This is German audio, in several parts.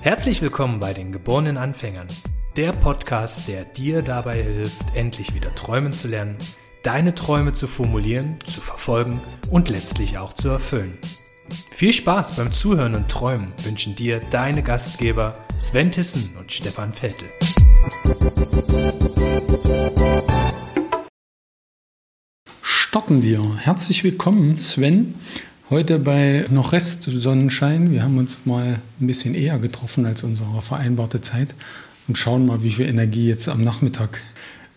Herzlich willkommen bei den geborenen Anfängern, der Podcast, der dir dabei hilft, endlich wieder träumen zu lernen, deine Träume zu formulieren, zu verfolgen und letztlich auch zu erfüllen. Viel Spaß beim Zuhören und Träumen wünschen dir deine Gastgeber Sven Tissen und Stefan Vettel. Starten wir. Herzlich willkommen, Sven. Heute bei noch Rest Sonnenschein. Wir haben uns mal ein bisschen eher getroffen als unsere vereinbarte Zeit und schauen mal, wie viel Energie jetzt am Nachmittag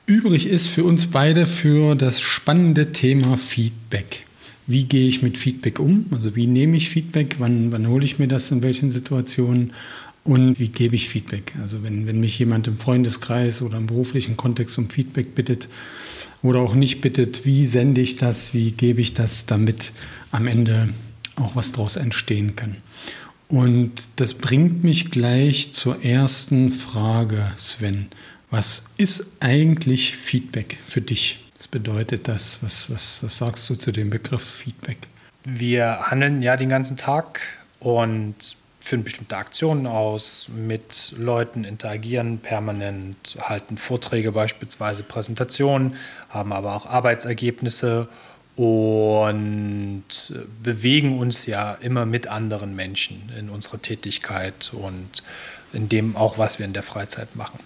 übrig ist für uns beide für das spannende Thema Feedback. Wie gehe ich mit Feedback um? Also wie nehme ich Feedback? Wann, wann hole ich mir das? In welchen Situationen? Und wie gebe ich Feedback? Also wenn, wenn mich jemand im Freundeskreis oder im beruflichen Kontext um Feedback bittet oder auch nicht bittet, wie sende ich das? Wie gebe ich das, damit am Ende auch was daraus entstehen kann? Und das bringt mich gleich zur ersten Frage, Sven. Was ist eigentlich Feedback für dich? Was bedeutet das? Was, was, was sagst du zu dem Begriff Feedback? Wir handeln ja den ganzen Tag und führen bestimmte Aktionen aus, mit Leuten interagieren permanent, halten Vorträge beispielsweise, Präsentationen, haben aber auch Arbeitsergebnisse und bewegen uns ja immer mit anderen Menschen in unserer Tätigkeit und in dem auch, was wir in der Freizeit machen.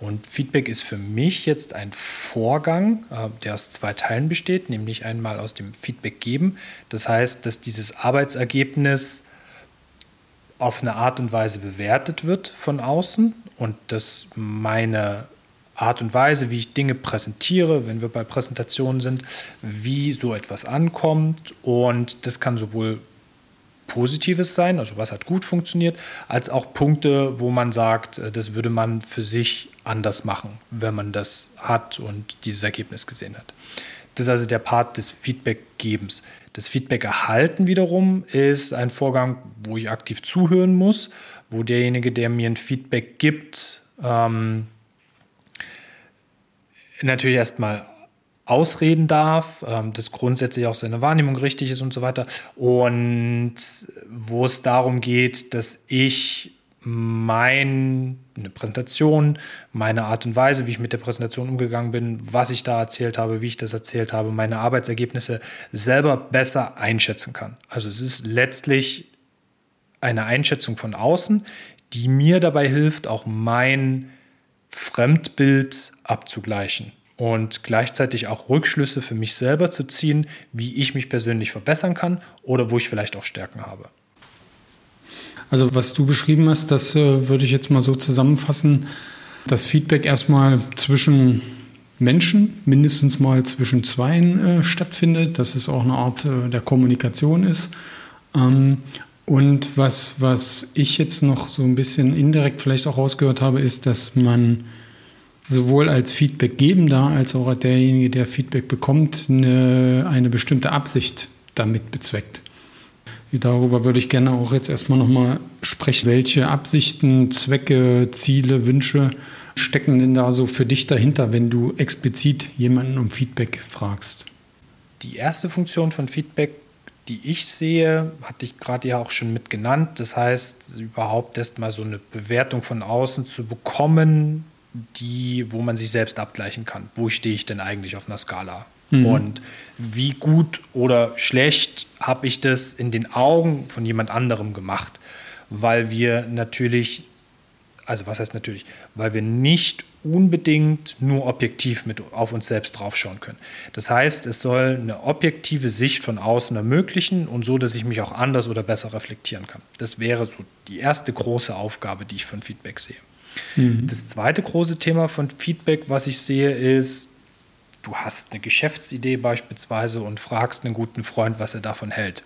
Und Feedback ist für mich jetzt ein Vorgang, äh, der aus zwei Teilen besteht, nämlich einmal aus dem Feedback geben. Das heißt, dass dieses Arbeitsergebnis auf eine Art und Weise bewertet wird von außen und dass meine Art und Weise, wie ich Dinge präsentiere, wenn wir bei Präsentationen sind, wie so etwas ankommt. Und das kann sowohl Positives sein, also was hat gut funktioniert, als auch Punkte, wo man sagt, äh, das würde man für sich anders machen, wenn man das hat und dieses Ergebnis gesehen hat. Das ist also der Part des Feedback-Gebens. Das Feedback-Erhalten wiederum ist ein Vorgang, wo ich aktiv zuhören muss, wo derjenige, der mir ein Feedback gibt, ähm, natürlich erstmal ausreden darf, ähm, dass grundsätzlich auch seine Wahrnehmung richtig ist und so weiter. Und wo es darum geht, dass ich meine Präsentation, meine Art und Weise, wie ich mit der Präsentation umgegangen bin, was ich da erzählt habe, wie ich das erzählt habe, meine Arbeitsergebnisse selber besser einschätzen kann. Also es ist letztlich eine Einschätzung von außen, die mir dabei hilft, auch mein Fremdbild abzugleichen und gleichzeitig auch Rückschlüsse für mich selber zu ziehen, wie ich mich persönlich verbessern kann oder wo ich vielleicht auch Stärken habe. Also was du beschrieben hast, das äh, würde ich jetzt mal so zusammenfassen, dass Feedback erstmal zwischen Menschen, mindestens mal zwischen Zweien äh, stattfindet, dass es auch eine Art äh, der Kommunikation ist. Ähm, und was, was ich jetzt noch so ein bisschen indirekt vielleicht auch rausgehört habe, ist, dass man sowohl als Feedbackgebender als auch derjenige, der Feedback bekommt, eine, eine bestimmte Absicht damit bezweckt. Darüber würde ich gerne auch jetzt erstmal nochmal sprechen. Welche Absichten, Zwecke, Ziele, Wünsche stecken denn da so für dich dahinter, wenn du explizit jemanden um Feedback fragst? Die erste Funktion von Feedback, die ich sehe, hatte ich gerade ja auch schon mit genannt. Das heißt, überhaupt erst mal so eine Bewertung von außen zu bekommen, die, wo man sich selbst abgleichen kann. Wo stehe ich denn eigentlich auf einer Skala? Mhm. Und wie gut oder schlecht habe ich das in den Augen von jemand anderem gemacht? Weil wir natürlich, also was heißt natürlich, weil wir nicht unbedingt nur objektiv mit auf uns selbst draufschauen können. Das heißt, es soll eine objektive Sicht von außen ermöglichen und so, dass ich mich auch anders oder besser reflektieren kann. Das wäre so die erste große Aufgabe, die ich von Feedback sehe. Mhm. Das zweite große Thema von Feedback, was ich sehe, ist, du hast eine Geschäftsidee beispielsweise und fragst einen guten Freund, was er davon hält.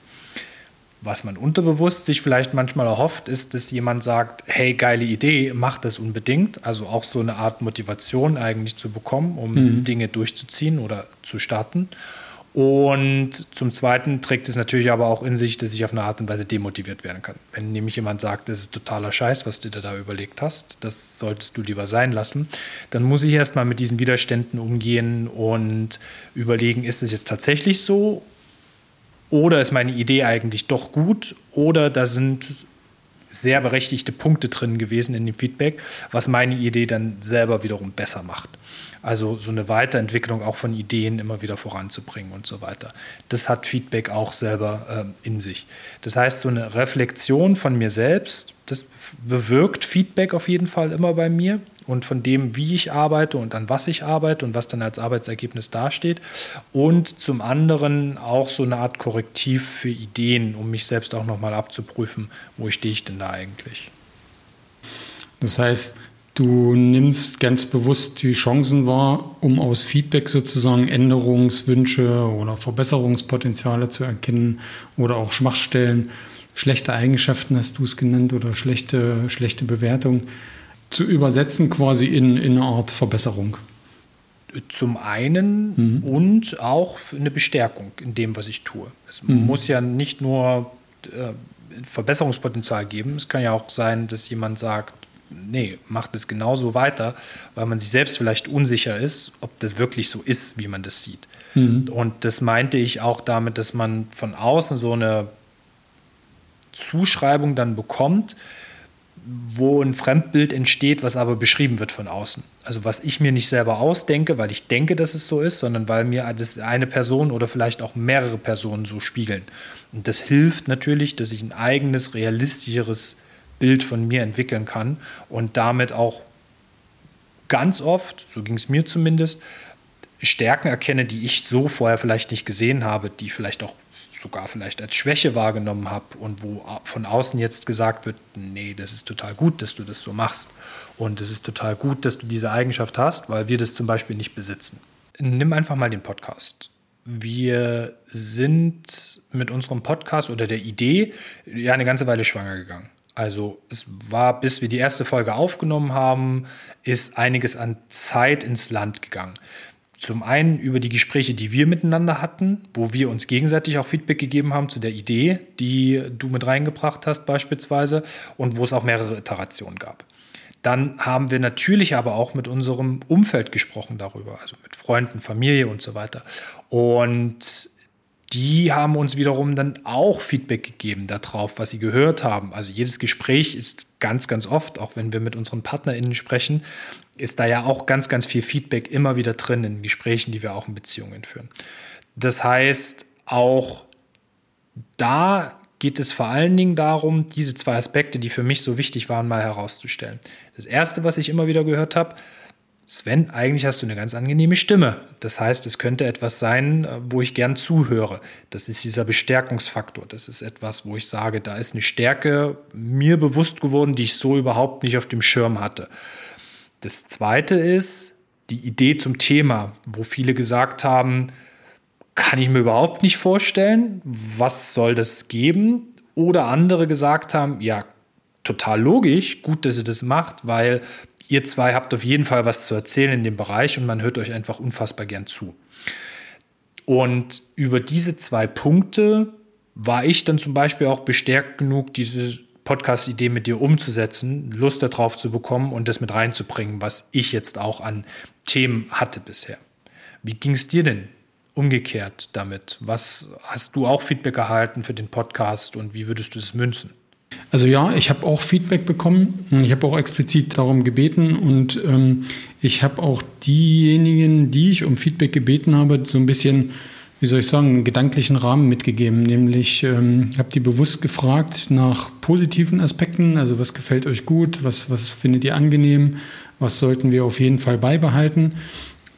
Was man unterbewusst sich vielleicht manchmal erhofft, ist, dass jemand sagt, hey, geile Idee, mach das unbedingt. Also auch so eine Art Motivation eigentlich zu bekommen, um mhm. Dinge durchzuziehen oder zu starten. Und zum Zweiten trägt es natürlich aber auch in sich, dass ich auf eine Art und Weise demotiviert werden kann. Wenn nämlich jemand sagt, das ist totaler Scheiß, was du dir da überlegt hast, das solltest du lieber sein lassen, dann muss ich erstmal mit diesen Widerständen umgehen und überlegen, ist das jetzt tatsächlich so oder ist meine Idee eigentlich doch gut oder da sind sehr berechtigte Punkte drin gewesen in dem Feedback, was meine Idee dann selber wiederum besser macht. Also so eine Weiterentwicklung auch von Ideen immer wieder voranzubringen und so weiter. Das hat Feedback auch selber äh, in sich. Das heißt, so eine Reflexion von mir selbst, das bewirkt Feedback auf jeden Fall immer bei mir und von dem, wie ich arbeite und an was ich arbeite und was dann als Arbeitsergebnis dasteht. Und zum anderen auch so eine Art Korrektiv für Ideen, um mich selbst auch nochmal abzuprüfen, wo stehe ich denn da eigentlich. Das heißt, Du nimmst ganz bewusst die Chancen wahr, um aus Feedback sozusagen Änderungswünsche oder Verbesserungspotenziale zu erkennen oder auch Schwachstellen, schlechte Eigenschaften hast du es genannt oder schlechte, schlechte Bewertung zu übersetzen quasi in, in eine Art Verbesserung. Zum einen mhm. und auch eine Bestärkung in dem, was ich tue. Es mhm. muss ja nicht nur äh, Verbesserungspotenzial geben. Es kann ja auch sein, dass jemand sagt, nee, macht es genauso weiter, weil man sich selbst vielleicht unsicher ist, ob das wirklich so ist, wie man das sieht. Mhm. Und das meinte ich auch damit, dass man von außen so eine Zuschreibung dann bekommt, wo ein Fremdbild entsteht, was aber beschrieben wird von außen. Also was ich mir nicht selber ausdenke, weil ich denke, dass es so ist, sondern weil mir eine Person oder vielleicht auch mehrere Personen so spiegeln. Und das hilft natürlich, dass ich ein eigenes, realistischeres Bild von mir entwickeln kann und damit auch ganz oft, so ging es mir zumindest, Stärken erkenne, die ich so vorher vielleicht nicht gesehen habe, die vielleicht auch sogar vielleicht als Schwäche wahrgenommen habe und wo von außen jetzt gesagt wird, nee, das ist total gut, dass du das so machst und es ist total gut, dass du diese Eigenschaft hast, weil wir das zum Beispiel nicht besitzen. Nimm einfach mal den Podcast. Wir sind mit unserem Podcast oder der Idee ja eine ganze Weile schwanger gegangen. Also es war, bis wir die erste Folge aufgenommen haben, ist einiges an Zeit ins Land gegangen. Zum einen über die Gespräche, die wir miteinander hatten, wo wir uns gegenseitig auch Feedback gegeben haben zu der Idee, die du mit reingebracht hast beispielsweise und wo es auch mehrere Iterationen gab. Dann haben wir natürlich aber auch mit unserem Umfeld gesprochen darüber, also mit Freunden, Familie und so weiter. Und die haben uns wiederum dann auch Feedback gegeben darauf, was sie gehört haben. Also jedes Gespräch ist ganz, ganz oft, auch wenn wir mit unseren PartnerInnen sprechen, ist da ja auch ganz, ganz viel Feedback immer wieder drin in Gesprächen, die wir auch in Beziehungen führen. Das heißt, auch da geht es vor allen Dingen darum, diese zwei Aspekte, die für mich so wichtig waren, mal herauszustellen. Das erste, was ich immer wieder gehört habe, Sven, eigentlich hast du eine ganz angenehme Stimme. Das heißt, es könnte etwas sein, äh, wo ich gern zuhöre. Das ist dieser Bestärkungsfaktor. Das ist etwas, wo ich sage, da ist eine Stärke mir bewusst geworden, die ich so überhaupt nicht auf dem Schirm hatte. Das zweite ist die Idee zum Thema, wo viele gesagt haben, kann ich mir überhaupt nicht vorstellen, was soll das geben? Oder andere gesagt haben, ja, total logisch, gut, dass ihr das macht, weil ihr zwei habt auf jeden Fall was zu erzählen in dem Bereich und man hört euch einfach unfassbar gern zu. Und über diese zwei Punkte war ich dann zum Beispiel auch bestärkt genug, diese Podcast-Idee mit dir umzusetzen, Lust darauf zu bekommen und das mit reinzubringen, was ich jetzt auch an Themen hatte bisher. Wie ging es dir denn umgekehrt damit? Was hast du auch Feedback erhalten für den Podcast und wie würdest du es münzen? Also ja, ich habe auch Feedback bekommen. Ich habe auch explizit darum gebeten und ähm, ich habe auch diejenigen, die ich um Feedback gebeten habe, so ein bisschen, wie soll ich sagen, einen gedanklichen Rahmen mitgegeben. Nämlich ähm, habe die bewusst gefragt nach positiven Aspekten. Also was gefällt euch gut, was, was findet ihr angenehm, was sollten wir auf jeden Fall beibehalten.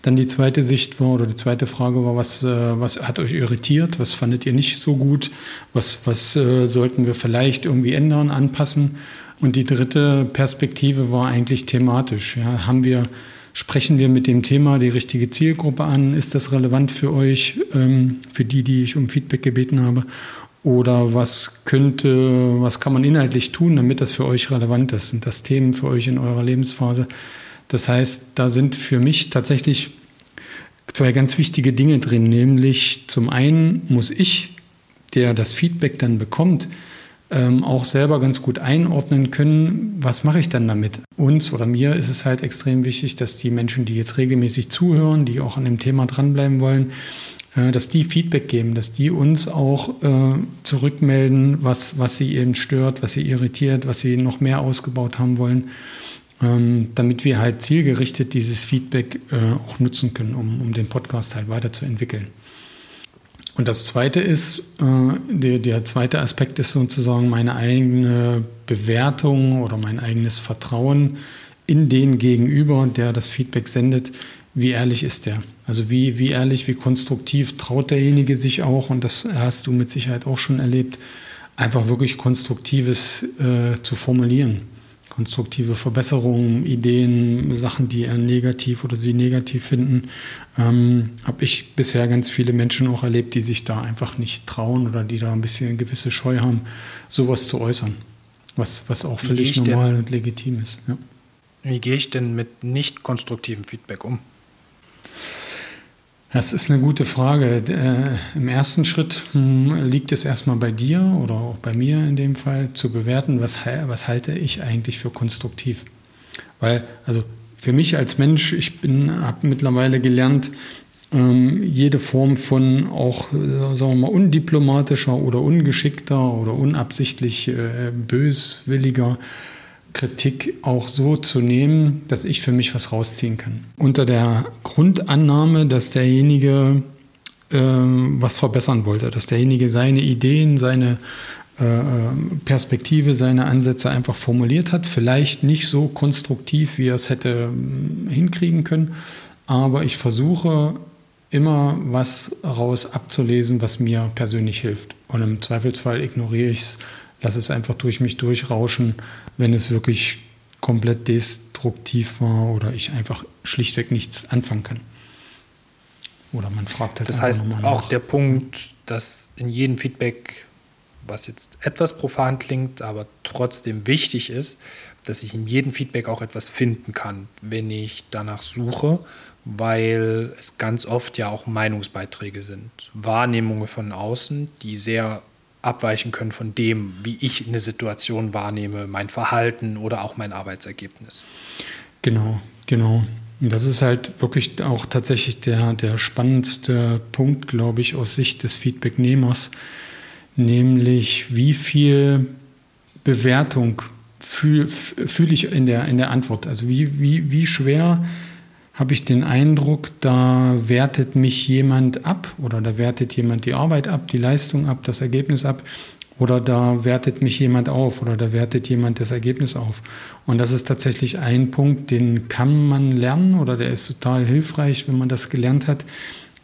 Dann die zweite Sicht war oder die zweite Frage war, was, äh, was hat euch irritiert, was fandet ihr nicht so gut, was, was äh, sollten wir vielleicht irgendwie ändern, anpassen. Und die dritte Perspektive war eigentlich thematisch. Ja, haben wir, sprechen wir mit dem Thema die richtige Zielgruppe an? Ist das relevant für euch, ähm, für die, die ich um Feedback gebeten habe? Oder was könnte, was kann man inhaltlich tun, damit das für euch relevant ist? Sind das Themen für euch in eurer Lebensphase? Das heißt, da sind für mich tatsächlich zwei ganz wichtige Dinge drin, nämlich zum einen muss ich, der das Feedback dann bekommt, ähm, auch selber ganz gut einordnen können, was mache ich dann damit. Uns oder mir ist es halt extrem wichtig, dass die Menschen, die jetzt regelmäßig zuhören, die auch an dem Thema dranbleiben wollen, äh, dass die Feedback geben, dass die uns auch äh, zurückmelden, was, was sie eben stört, was sie irritiert, was sie noch mehr ausgebaut haben wollen, ähm, damit wir halt zielgerichtet dieses Feedback äh, auch nutzen können, um, um den Podcast halt weiterzuentwickeln. Und das Zweite ist, äh, der, der zweite Aspekt ist sozusagen meine eigene Bewertung oder mein eigenes Vertrauen in den Gegenüber, der das Feedback sendet. Wie ehrlich ist der? Also wie, wie ehrlich, wie konstruktiv traut derjenige sich auch, und das hast du mit Sicherheit auch schon erlebt, einfach wirklich Konstruktives äh, zu formulieren konstruktive Verbesserungen, Ideen, Sachen, die er negativ oder sie negativ finden, ähm, habe ich bisher ganz viele Menschen auch erlebt, die sich da einfach nicht trauen oder die da ein bisschen eine gewisse Scheu haben, sowas zu äußern, was, was auch völlig normal denn, und legitim ist. Ja. Wie gehe ich denn mit nicht konstruktivem Feedback um? Das ist eine gute Frage. Äh, Im ersten Schritt hm, liegt es erstmal bei dir oder auch bei mir in dem Fall zu bewerten, was, was halte ich eigentlich für konstruktiv. Weil, also für mich als Mensch, ich habe mittlerweile gelernt, ähm, jede Form von auch, äh, sagen wir mal, undiplomatischer oder ungeschickter oder unabsichtlich äh, böswilliger Kritik auch so zu nehmen, dass ich für mich was rausziehen kann. Unter der Grundannahme, dass derjenige äh, was verbessern wollte, dass derjenige seine Ideen, seine äh, Perspektive, seine Ansätze einfach formuliert hat. Vielleicht nicht so konstruktiv, wie er es hätte hm, hinkriegen können, aber ich versuche immer was raus abzulesen, was mir persönlich hilft. Und im Zweifelsfall ignoriere ich es lasse es einfach durch mich durchrauschen, wenn es wirklich komplett destruktiv war oder ich einfach schlichtweg nichts anfangen kann. Oder man fragt halt Das heißt auch der Punkt, dass in jedem Feedback, was jetzt etwas profan klingt, aber trotzdem wichtig ist, dass ich in jedem Feedback auch etwas finden kann, wenn ich danach suche, weil es ganz oft ja auch Meinungsbeiträge sind, Wahrnehmungen von außen, die sehr abweichen können von dem, wie ich eine Situation wahrnehme, mein Verhalten oder auch mein Arbeitsergebnis. Genau, genau. Und das ist halt wirklich auch tatsächlich der, der spannendste Punkt, glaube ich, aus Sicht des Feedbacknehmers, nämlich wie viel Bewertung fühle fühl ich in der, in der Antwort. Also wie, wie, wie schwer habe ich den Eindruck, da wertet mich jemand ab oder da wertet jemand die Arbeit ab, die Leistung ab, das Ergebnis ab oder da wertet mich jemand auf oder da wertet jemand das Ergebnis auf. Und das ist tatsächlich ein Punkt, den kann man lernen oder der ist total hilfreich, wenn man das gelernt hat,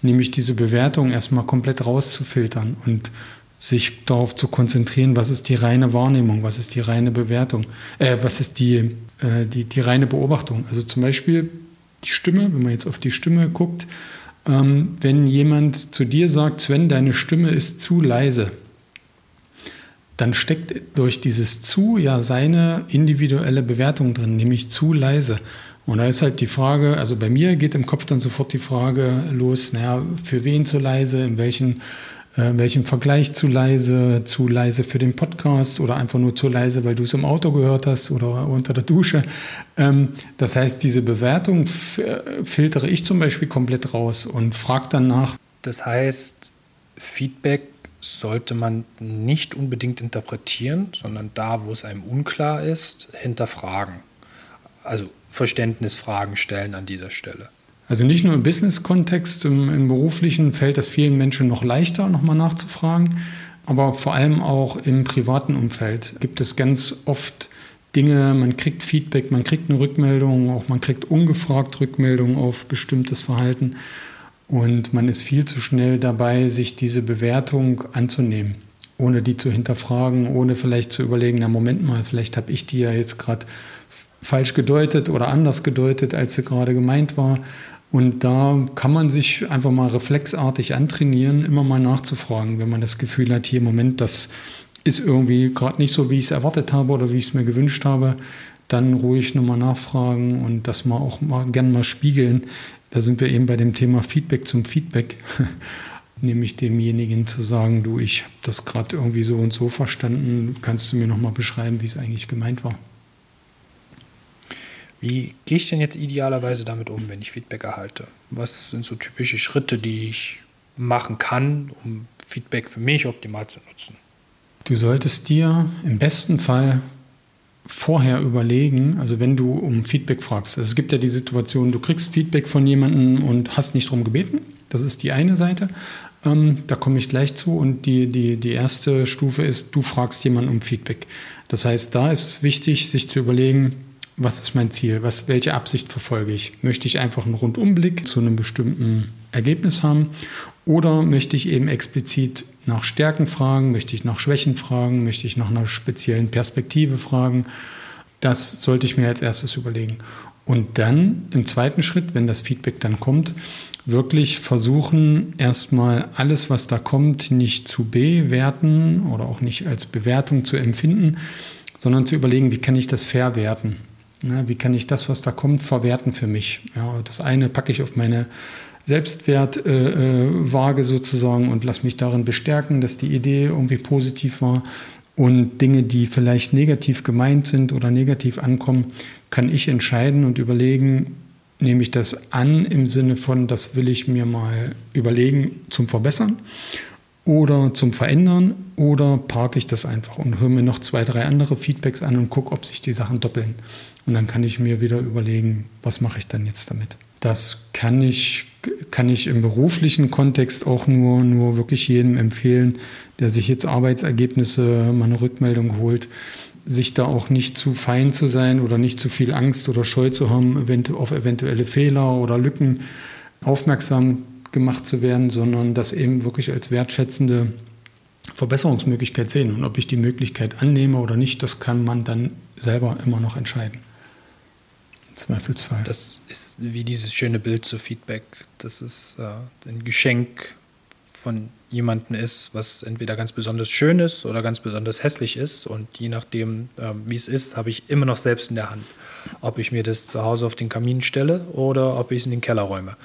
nämlich diese Bewertung erstmal komplett rauszufiltern und sich darauf zu konzentrieren, was ist die reine Wahrnehmung, was ist die reine Bewertung, äh, was ist die, äh, die, die reine Beobachtung. Also zum Beispiel die Stimme, wenn man jetzt auf die Stimme guckt, ähm, wenn jemand zu dir sagt, Sven, deine Stimme ist zu leise, dann steckt durch dieses zu ja seine individuelle Bewertung drin, nämlich zu leise. Und da ist halt die Frage, also bei mir geht im Kopf dann sofort die Frage los, naja, für wen zu leise, in welchen äh, welchem Vergleich zu leise, zu leise für den Podcast oder einfach nur zu leise, weil du es im Auto gehört hast oder unter der Dusche. Ähm, das heißt, diese Bewertung filtere ich zum Beispiel komplett raus und frage dann nach. Das heißt, Feedback sollte man nicht unbedingt interpretieren, sondern da, wo es einem unklar ist, hinterfragen. Also Verständnisfragen stellen an dieser Stelle. Also nicht nur im Business-Kontext, im, im, beruflichen fällt das vielen Menschen noch leichter, nochmal nachzufragen, aber vor allem auch im privaten Umfeld gibt es ganz oft Dinge, man kriegt Feedback, man kriegt eine Rückmeldung, auch man kriegt ungefragt Rückmeldungen auf bestimmtes Verhalten und man ist viel zu schnell dabei, sich diese Bewertung anzunehmen, ohne die zu hinterfragen, ohne vielleicht zu überlegen, na Moment mal, vielleicht habe ich die ja jetzt gerade falsch gedeutet oder anders gedeutet, als sie gerade gemeint war. Und da kann man sich einfach mal reflexartig antrainieren, immer mal nachzufragen, wenn man das Gefühl hat, hier, Moment, das ist irgendwie gerade nicht so, wie ich es erwartet habe oder wie ich es mir gewünscht habe, dann ruhig nochmal nachfragen und das mal auch mal gern mal spiegeln, Da sind wir eben bei dem Thema Feedback zum Feedback, nämlich demjenigen zu sagen, du, ich habe das gerade irgendwie so und so verstanden, kannst du mir nochmal beschreiben, wie es eigentlich gemeint war? Wie gehe ich denn jetzt idealerweise damit um, wenn ich Feedback erhalte? Was sind so typische Schritte, die ich machen kann, um Feedback für mich optimal zu nutzen? Du solltest dir im besten Fall vorher überlegen, also wenn du um Feedback fragst. Also es gibt ja die Situation, du kriegst Feedback von jemandem und hast nicht darum gebeten. Das ist die eine Seite. Ähm, da komme ich gleich zu. Und die, die, die erste Stufe ist, du fragst jemanden um Feedback. Das heißt, da ist es wichtig, sich zu überlegen, was ist mein Ziel? Was, welche Absicht verfolge ich? Möchte ich einfach einen Rundumblick zu einem bestimmten Ergebnis haben? Oder möchte ich eben explizit nach Stärken fragen? Möchte ich nach Schwächen fragen? Möchte ich nach einer speziellen Perspektive fragen? Das sollte ich mir als erstes überlegen. Und dann im zweiten Schritt, wenn das Feedback dann kommt, wirklich versuchen, erstmal alles, was da kommt, nicht zu bewerten oder auch nicht als Bewertung zu empfinden, sondern zu überlegen, wie kann ich das verwerten? Ja, wie kann ich das, was da kommt, verwerten für mich? Ja, das eine packe ich auf meine Selbstwertwaage äh sozusagen und lasse mich darin bestärken, dass die Idee irgendwie positiv war. Und Dinge, die vielleicht negativ gemeint sind oder negativ ankommen, kann ich entscheiden und überlegen, nehme ich das an im Sinne von, das will ich mir mal überlegen zum Verbessern oder zum Verändern oder parke ich das einfach und höre mir noch zwei, drei andere Feedbacks an und gucke, ob sich die Sachen doppeln. Und dann kann ich mir wieder überlegen, was mache ich dann jetzt damit. Das kann ich, kann ich im beruflichen Kontext auch nur, nur wirklich jedem empfehlen, der sich jetzt Arbeitsergebnisse, mal eine Rückmeldung holt, sich da auch nicht zu fein zu sein oder nicht zu viel Angst oder Scheu zu haben, auf eventuelle Fehler oder Lücken aufmerksam gemacht zu werden, sondern das eben wirklich als wertschätzende Verbesserungsmöglichkeit sehen. Und ob ich die Möglichkeit annehme oder nicht, das kann man dann selber immer noch entscheiden. Zweifelsfall. Das ist wie dieses schöne Bild zu Feedback, dass es äh, ein Geschenk von jemandem ist, was entweder ganz besonders schön ist oder ganz besonders hässlich ist. Und je nachdem, äh, wie es ist, habe ich immer noch selbst in der Hand, ob ich mir das zu Hause auf den Kamin stelle oder ob ich es in den Keller räume.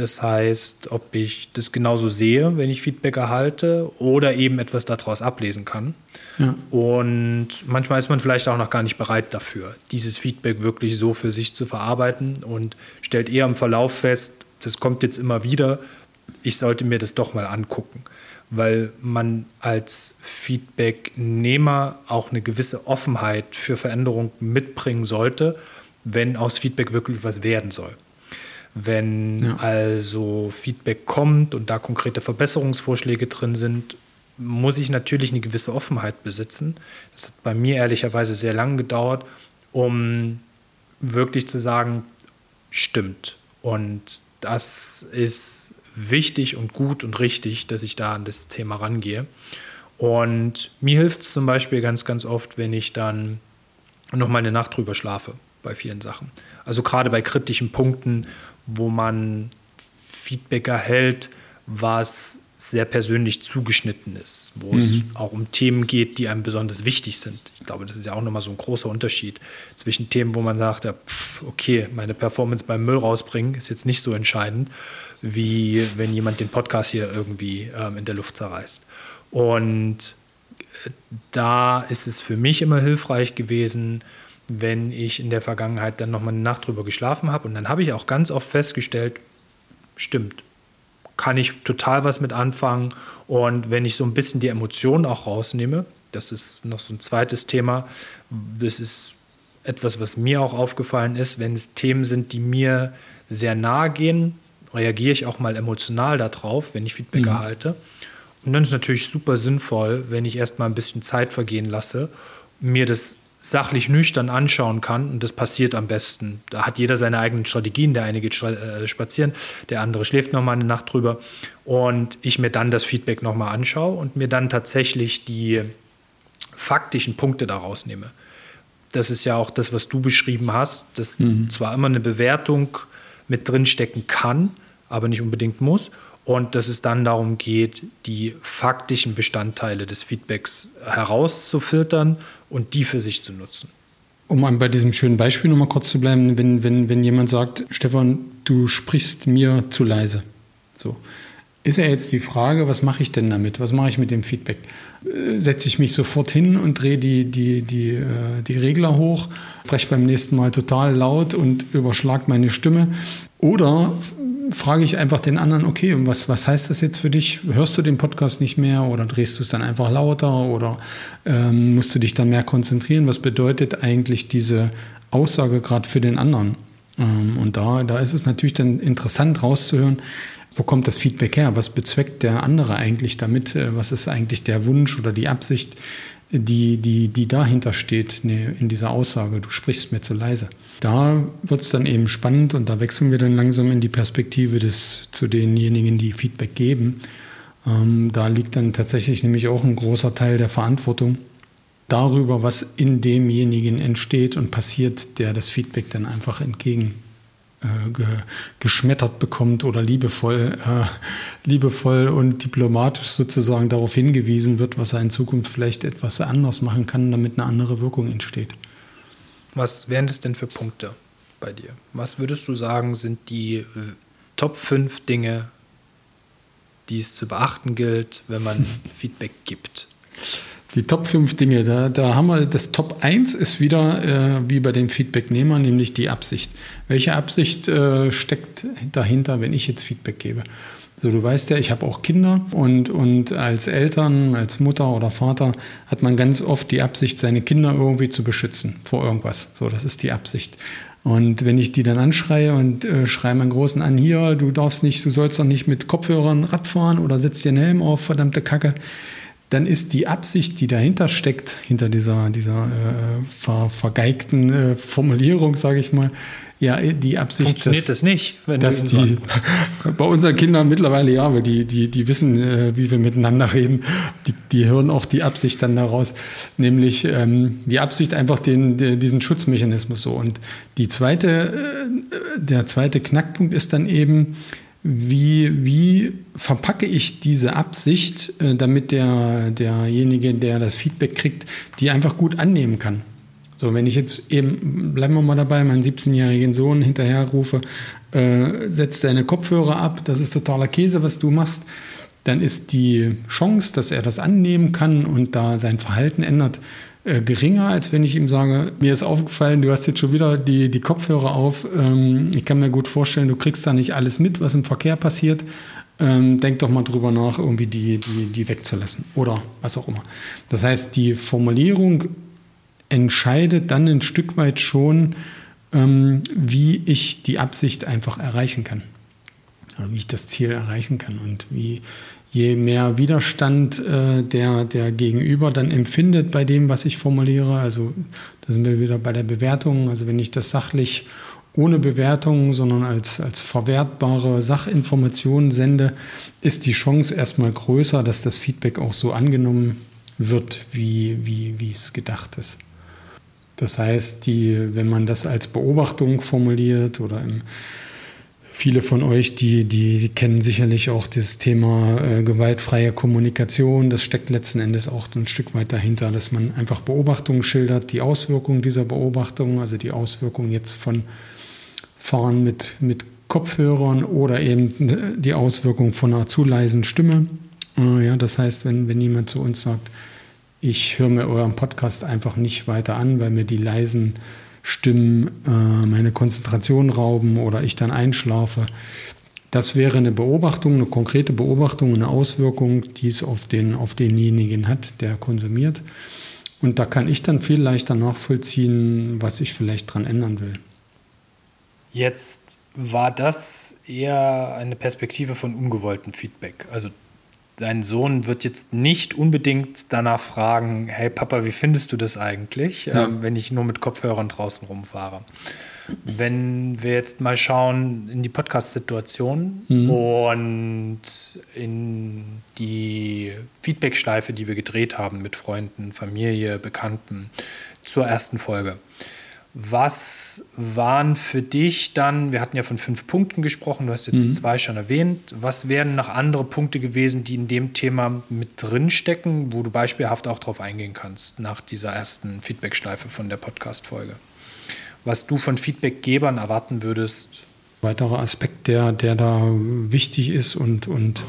Das heißt, ob ich das genauso sehe, wenn ich Feedback erhalte oder eben etwas daraus ablesen kann. Ja. Und manchmal ist man vielleicht auch noch gar nicht bereit dafür, dieses Feedback wirklich so für sich zu verarbeiten und stellt eher im Verlauf fest, das kommt jetzt immer wieder, ich sollte mir das doch mal angucken, weil man als Feedbacknehmer auch eine gewisse Offenheit für Veränderung mitbringen sollte, wenn aus Feedback wirklich was werden soll. Wenn ja. also Feedback kommt und da konkrete Verbesserungsvorschläge drin sind, muss ich natürlich eine gewisse Offenheit besitzen. Das hat bei mir ehrlicherweise sehr lange gedauert, um wirklich zu sagen, stimmt. Und das ist wichtig und gut und richtig, dass ich da an das Thema rangehe. Und mir hilft es zum Beispiel ganz, ganz oft, wenn ich dann noch mal eine Nacht drüber schlafe bei vielen Sachen. Also gerade bei kritischen Punkten, wo man Feedback erhält, was sehr persönlich zugeschnitten ist, wo mhm. es auch um Themen geht, die einem besonders wichtig sind. Ich glaube, das ist ja auch nochmal so ein großer Unterschied zwischen Themen, wo man sagt, ja, pff, okay, meine Performance beim Müll rausbringen ist jetzt nicht so entscheidend, wie wenn jemand den Podcast hier irgendwie ähm, in der Luft zerreißt. Und äh, da ist es für mich immer hilfreich gewesen, wenn ich in der Vergangenheit dann nochmal eine Nacht drüber geschlafen habe. Und dann habe ich auch ganz oft festgestellt, stimmt, kann ich total was mit anfangen. Und wenn ich so ein bisschen die Emotionen auch rausnehme, das ist noch so ein zweites Thema, das ist etwas, was mir auch aufgefallen ist, wenn es Themen sind, die mir sehr nahe gehen, reagiere ich auch mal emotional darauf, wenn ich Feedback mhm. erhalte. Und dann ist es natürlich super sinnvoll, wenn ich erst mal ein bisschen Zeit vergehen lasse, mir das sachlich nüchtern anschauen kann. Und das passiert am besten. Da hat jeder seine eigenen Strategien. Der eine geht äh, spazieren, der andere schläft noch mal eine Nacht drüber. Und ich mir dann das Feedback noch mal anschaue und mir dann tatsächlich die faktischen Punkte daraus nehme. Das ist ja auch das, was du beschrieben hast, dass mhm. zwar immer eine Bewertung mit drinstecken kann, aber nicht unbedingt muss und dass es dann darum geht, die faktischen Bestandteile des Feedbacks herauszufiltern und die für sich zu nutzen. um bei diesem schönen Beispiel nochmal kurz zu bleiben, wenn, wenn, wenn jemand sagt, Stefan, du sprichst mir zu leise. So. Ist ja jetzt die Frage, was mache ich denn damit? Was mache ich mit dem Feedback? Äh, setze ich mich sofort hin und drehe die, die, die, äh, die Regler hoch, spreche beim nächsten Mal total laut und überschlag meine Stimme? Oder frage ich einfach den anderen, okay, und was, was heißt das jetzt für dich? Hörst du den Podcast nicht mehr oder drehst du es dann einfach lauter oder ähm, musst du dich dann mehr konzentrieren? Was bedeutet eigentlich diese Aussage gerade für den anderen? Ähm, und da, da ist es natürlich dann interessant rauszuhören, wo kommt das Feedback her? Was bezweckt der andere eigentlich damit? Äh, was ist eigentlich der Wunsch oder die Absicht, die, die, die dahinter steht ne, in dieser Aussage? Du sprichst mir zu leise. Da wird es dann eben spannend und da wechseln wir dann langsam in die Perspektive des, zu denjenigen, die Feedback geben. Ähm, da liegt dann tatsächlich nämlich auch ein großer Teil der Verantwortung darüber, was in demjenigen entsteht und passiert, der das Feedback dann einfach entgegen äh, ge, geschmettert bekommt oder liebevoll, äh, liebevoll und diplomatisch sozusagen darauf hingewiesen wird, was er in Zukunft vielleicht etwas anders machen kann, damit eine andere Wirkung entsteht. Was wären das denn für Punkte bei dir? Was würdest du sagen, sind die äh, Top 5 Dinge, die es zu beachten gilt, wenn man Feedback gibt? Die Top 5 Dinge, da, da haben wir das Top 1 ist wieder äh, wie bei dem Feedbacknehmer, nämlich die Absicht. Welche Absicht äh, steckt dahinter, wenn ich jetzt Feedback gebe? So, du weißt ja, ich habe auch Kinder und, und als Eltern, als Mutter oder Vater hat man ganz oft die Absicht, seine Kinder irgendwie zu beschützen vor irgendwas. So, das ist die Absicht. Und wenn ich die dann anschreie und äh, schreie meinen Großen an, hier, du darfst nicht, du sollst doch nicht mit Kopfhörern Rad fahren oder setzt dir einen Helm auf, verdammte Kacke, dann ist die Absicht, die dahinter steckt, hinter dieser, dieser äh, ver, vergeigten äh, Formulierung, sage ich mal, ja, die Absicht, Funktioniert dass, das nicht, wenn dass die, bei unseren Kindern mittlerweile ja, weil die, die, die wissen, äh, wie wir miteinander reden, die, die hören auch die Absicht dann daraus, nämlich ähm, die Absicht einfach den, den, diesen Schutzmechanismus so. Und die zweite, äh, der zweite Knackpunkt ist dann eben, wie, wie verpacke ich diese Absicht, äh, damit der, derjenige, der das Feedback kriegt, die einfach gut annehmen kann. So, wenn ich jetzt eben, bleiben wir mal dabei, meinen 17-jährigen Sohn hinterher rufe, äh, setz deine Kopfhörer ab, das ist totaler Käse, was du machst, dann ist die Chance, dass er das annehmen kann und da sein Verhalten ändert, äh, geringer, als wenn ich ihm sage, mir ist aufgefallen, du hast jetzt schon wieder die, die Kopfhörer auf. Ähm, ich kann mir gut vorstellen, du kriegst da nicht alles mit, was im Verkehr passiert. Ähm, denk doch mal drüber nach, irgendwie die, die, die wegzulassen oder was auch immer. Das heißt, die Formulierung entscheidet dann ein Stück weit schon, ähm, wie ich die Absicht einfach erreichen kann. Oder wie ich das Ziel erreichen kann und wie, je mehr Widerstand äh, der, der Gegenüber dann empfindet bei dem, was ich formuliere, also da sind wir wieder bei der Bewertung, also wenn ich das sachlich ohne Bewertung, sondern als, als verwertbare Sachinformationen sende, ist die Chance erstmal größer, dass das Feedback auch so angenommen wird, wie, wie, wie es gedacht ist. Das heißt, die, wenn man das als Beobachtung formuliert oder im Viele von euch, die, die kennen sicherlich auch das Thema äh, gewaltfreie Kommunikation. Das steckt letzten Endes auch ein Stück weit dahinter, dass man einfach Beobachtungen schildert, die Auswirkungen dieser Beobachtungen, also die Auswirkungen jetzt von Fahren mit, mit Kopfhörern oder eben äh, die Auswirkungen von einer zu leisen Stimme. Äh, ja, das heißt, wenn, wenn jemand zu uns sagt, ich höre mir euren Podcast einfach nicht weiter an, weil mir die leisen Stimmen äh, meine Konzentration rauben oder ich dann einschlafe. Das wäre eine Beobachtung, eine konkrete Beobachtung, eine Auswirkung, die es auf, den, auf denjenigen hat, der konsumiert. Und da kann ich dann viel leichter nachvollziehen, was ich vielleicht dran ändern will. Jetzt war das eher eine Perspektive von ungewolltem Feedback. Also dein Sohn wird jetzt nicht unbedingt danach fragen, hey Papa, wie findest du das eigentlich, ja. ähm, wenn ich nur mit Kopfhörern draußen rumfahre. Wenn wir jetzt mal schauen in die Podcast-Situation mhm. und in die Feedback-Schleife, die wir gedreht haben mit Freunden, Familie, Bekannten zur ersten Folge. Was waren für dich dann, wir hatten ja von fünf Punkten gesprochen, du hast jetzt mhm. zwei schon erwähnt, was wären noch andere Punkte gewesen, die in dem Thema mit drin stecken, wo du beispielhaft auch drauf eingehen kannst, nach dieser ersten Feedback-Schleife von der Podcast-Folge? Was du von Feedbackgebern erwarten würdest? Weiterer Aspekt, der, der da wichtig ist und, und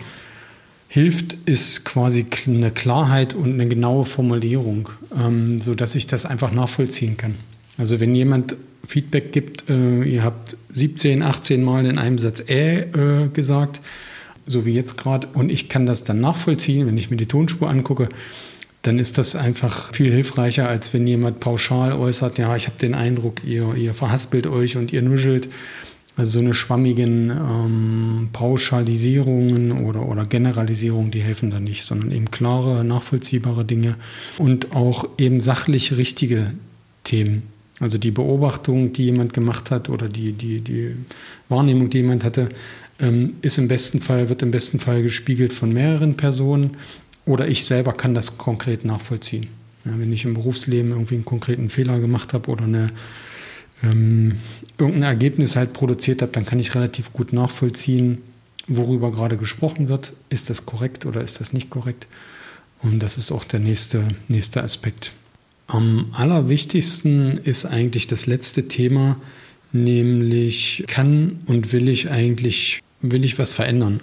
hilft, ist quasi eine Klarheit und eine genaue Formulierung, ähm, sodass ich das einfach nachvollziehen kann. Also wenn jemand Feedback gibt, äh, ihr habt 17, 18 Mal in einem Satz äh, äh gesagt, so wie jetzt gerade, und ich kann das dann nachvollziehen, wenn ich mir die Tonspur angucke, dann ist das einfach viel hilfreicher, als wenn jemand pauschal äußert, ja, ich habe den Eindruck, ihr, ihr verhaspelt euch und ihr nuschelt. Also so eine schwammigen ähm, Pauschalisierungen oder, oder Generalisierungen, die helfen da nicht, sondern eben klare, nachvollziehbare Dinge und auch eben sachlich richtige Themen. Also die Beobachtung, die jemand gemacht hat oder die, die, die Wahrnehmung, die jemand hatte, ähm, ist im besten Fall, wird im besten Fall gespiegelt von mehreren Personen oder ich selber kann das konkret nachvollziehen. Ja, wenn ich im Berufsleben irgendwie einen konkreten Fehler gemacht habe oder eine, ähm, irgendein Ergebnis halt produziert habe, dann kann ich relativ gut nachvollziehen, worüber gerade gesprochen wird. Ist das korrekt oder ist das nicht korrekt? Und das ist auch der nächste, nächste Aspekt. Am allerwichtigsten ist eigentlich das letzte Thema, nämlich kann und will ich eigentlich, will ich was verändern?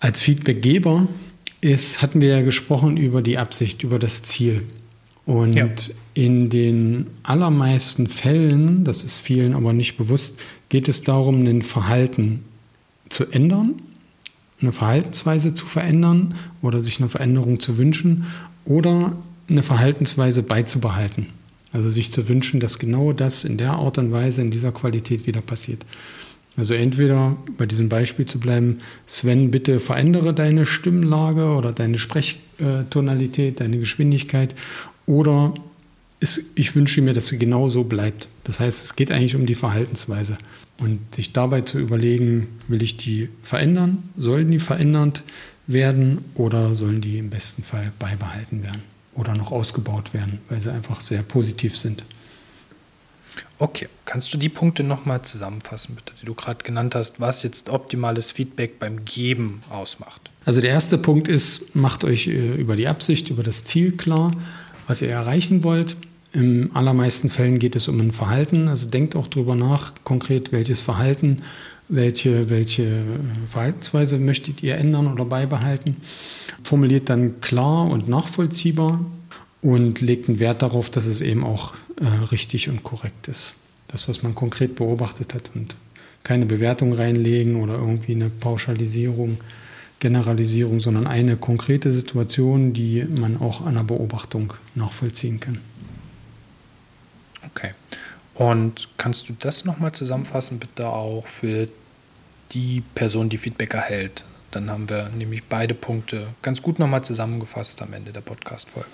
Als Feedbackgeber ist, hatten wir ja gesprochen über die Absicht, über das Ziel. Und ja. in den allermeisten Fällen, das ist vielen aber nicht bewusst, geht es darum, ein Verhalten zu ändern, eine Verhaltensweise zu verändern oder sich eine Veränderung zu wünschen oder eine Verhaltensweise beizubehalten. Also sich zu wünschen, dass genau das in der Art und Weise, in dieser Qualität wieder passiert. Also entweder bei diesem Beispiel zu bleiben, Sven, bitte verändere deine Stimmlage oder deine Sprechtonalität, deine Geschwindigkeit oder ich wünsche mir, dass sie genau so bleibt. Das heißt, es geht eigentlich um die Verhaltensweise. Und sich dabei zu überlegen, will ich die verändern? Sollen die verändert werden oder sollen die im besten Fall beibehalten werden? Oder noch ausgebaut werden, weil sie einfach sehr positiv sind. Okay, kannst du die Punkte nochmal zusammenfassen, bitte, die du gerade genannt hast, was jetzt optimales Feedback beim Geben ausmacht? Also der erste Punkt ist, macht euch äh, über die Absicht, über das Ziel klar, was ihr erreichen wollt. Im allermeisten Fällen geht es um ein Verhalten, also denkt auch darüber nach, konkret welches Verhalten, welche, welche Verhaltensweise möchtet ihr ändern oder beibehalten formuliert dann klar und nachvollziehbar und legt einen Wert darauf, dass es eben auch äh, richtig und korrekt ist. Das, was man konkret beobachtet hat und keine Bewertung reinlegen oder irgendwie eine Pauschalisierung, Generalisierung, sondern eine konkrete Situation, die man auch an der Beobachtung nachvollziehen kann. Okay. Und kannst du das nochmal zusammenfassen, bitte auch für die Person, die Feedback erhält? Dann haben wir nämlich beide Punkte ganz gut nochmal zusammengefasst am Ende der Podcast-Folge.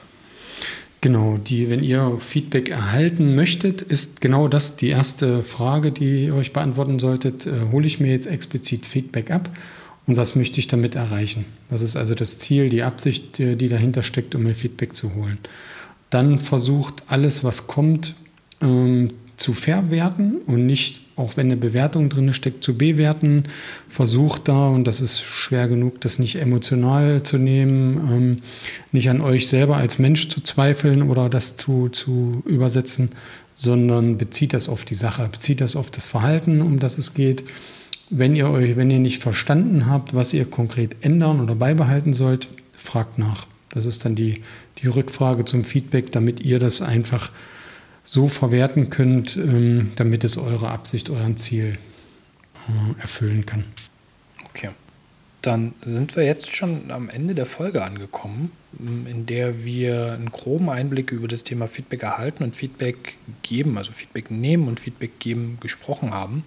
Genau, die, wenn ihr Feedback erhalten möchtet, ist genau das die erste Frage, die ihr euch beantworten solltet. Äh, hole ich mir jetzt explizit Feedback ab und was möchte ich damit erreichen? Was ist also das Ziel, die Absicht, äh, die dahinter steckt, um mir Feedback zu holen? Dann versucht alles, was kommt, ähm, zu verwerten und nicht, auch wenn eine Bewertung drin steckt, zu bewerten. Versucht da, und das ist schwer genug, das nicht emotional zu nehmen, ähm, nicht an euch selber als Mensch zu zweifeln oder das zu, zu übersetzen, sondern bezieht das auf die Sache, bezieht das auf das Verhalten, um das es geht. Wenn ihr euch, wenn ihr nicht verstanden habt, was ihr konkret ändern oder beibehalten sollt, fragt nach. Das ist dann die, die Rückfrage zum Feedback, damit ihr das einfach so verwerten könnt, ähm, damit es eure Absicht, euren Ziel äh, erfüllen kann. Okay. Dann sind wir jetzt schon am Ende der Folge angekommen, in der wir einen groben Einblick über das Thema Feedback erhalten und Feedback geben, also Feedback nehmen und Feedback geben gesprochen haben.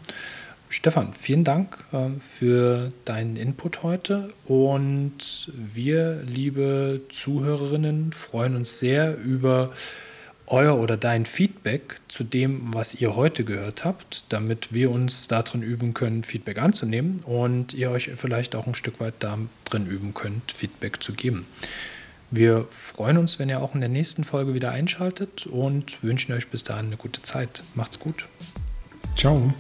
Stefan, vielen Dank äh, für deinen Input heute und wir, liebe Zuhörerinnen, freuen uns sehr über euer oder dein Feedback zu dem, was ihr heute gehört habt, damit wir uns darin üben können, Feedback anzunehmen und ihr euch vielleicht auch ein Stück weit darin üben könnt, Feedback zu geben. Wir freuen uns, wenn ihr auch in der nächsten Folge wieder einschaltet und wünschen euch bis dahin eine gute Zeit. Macht's gut. Ciao.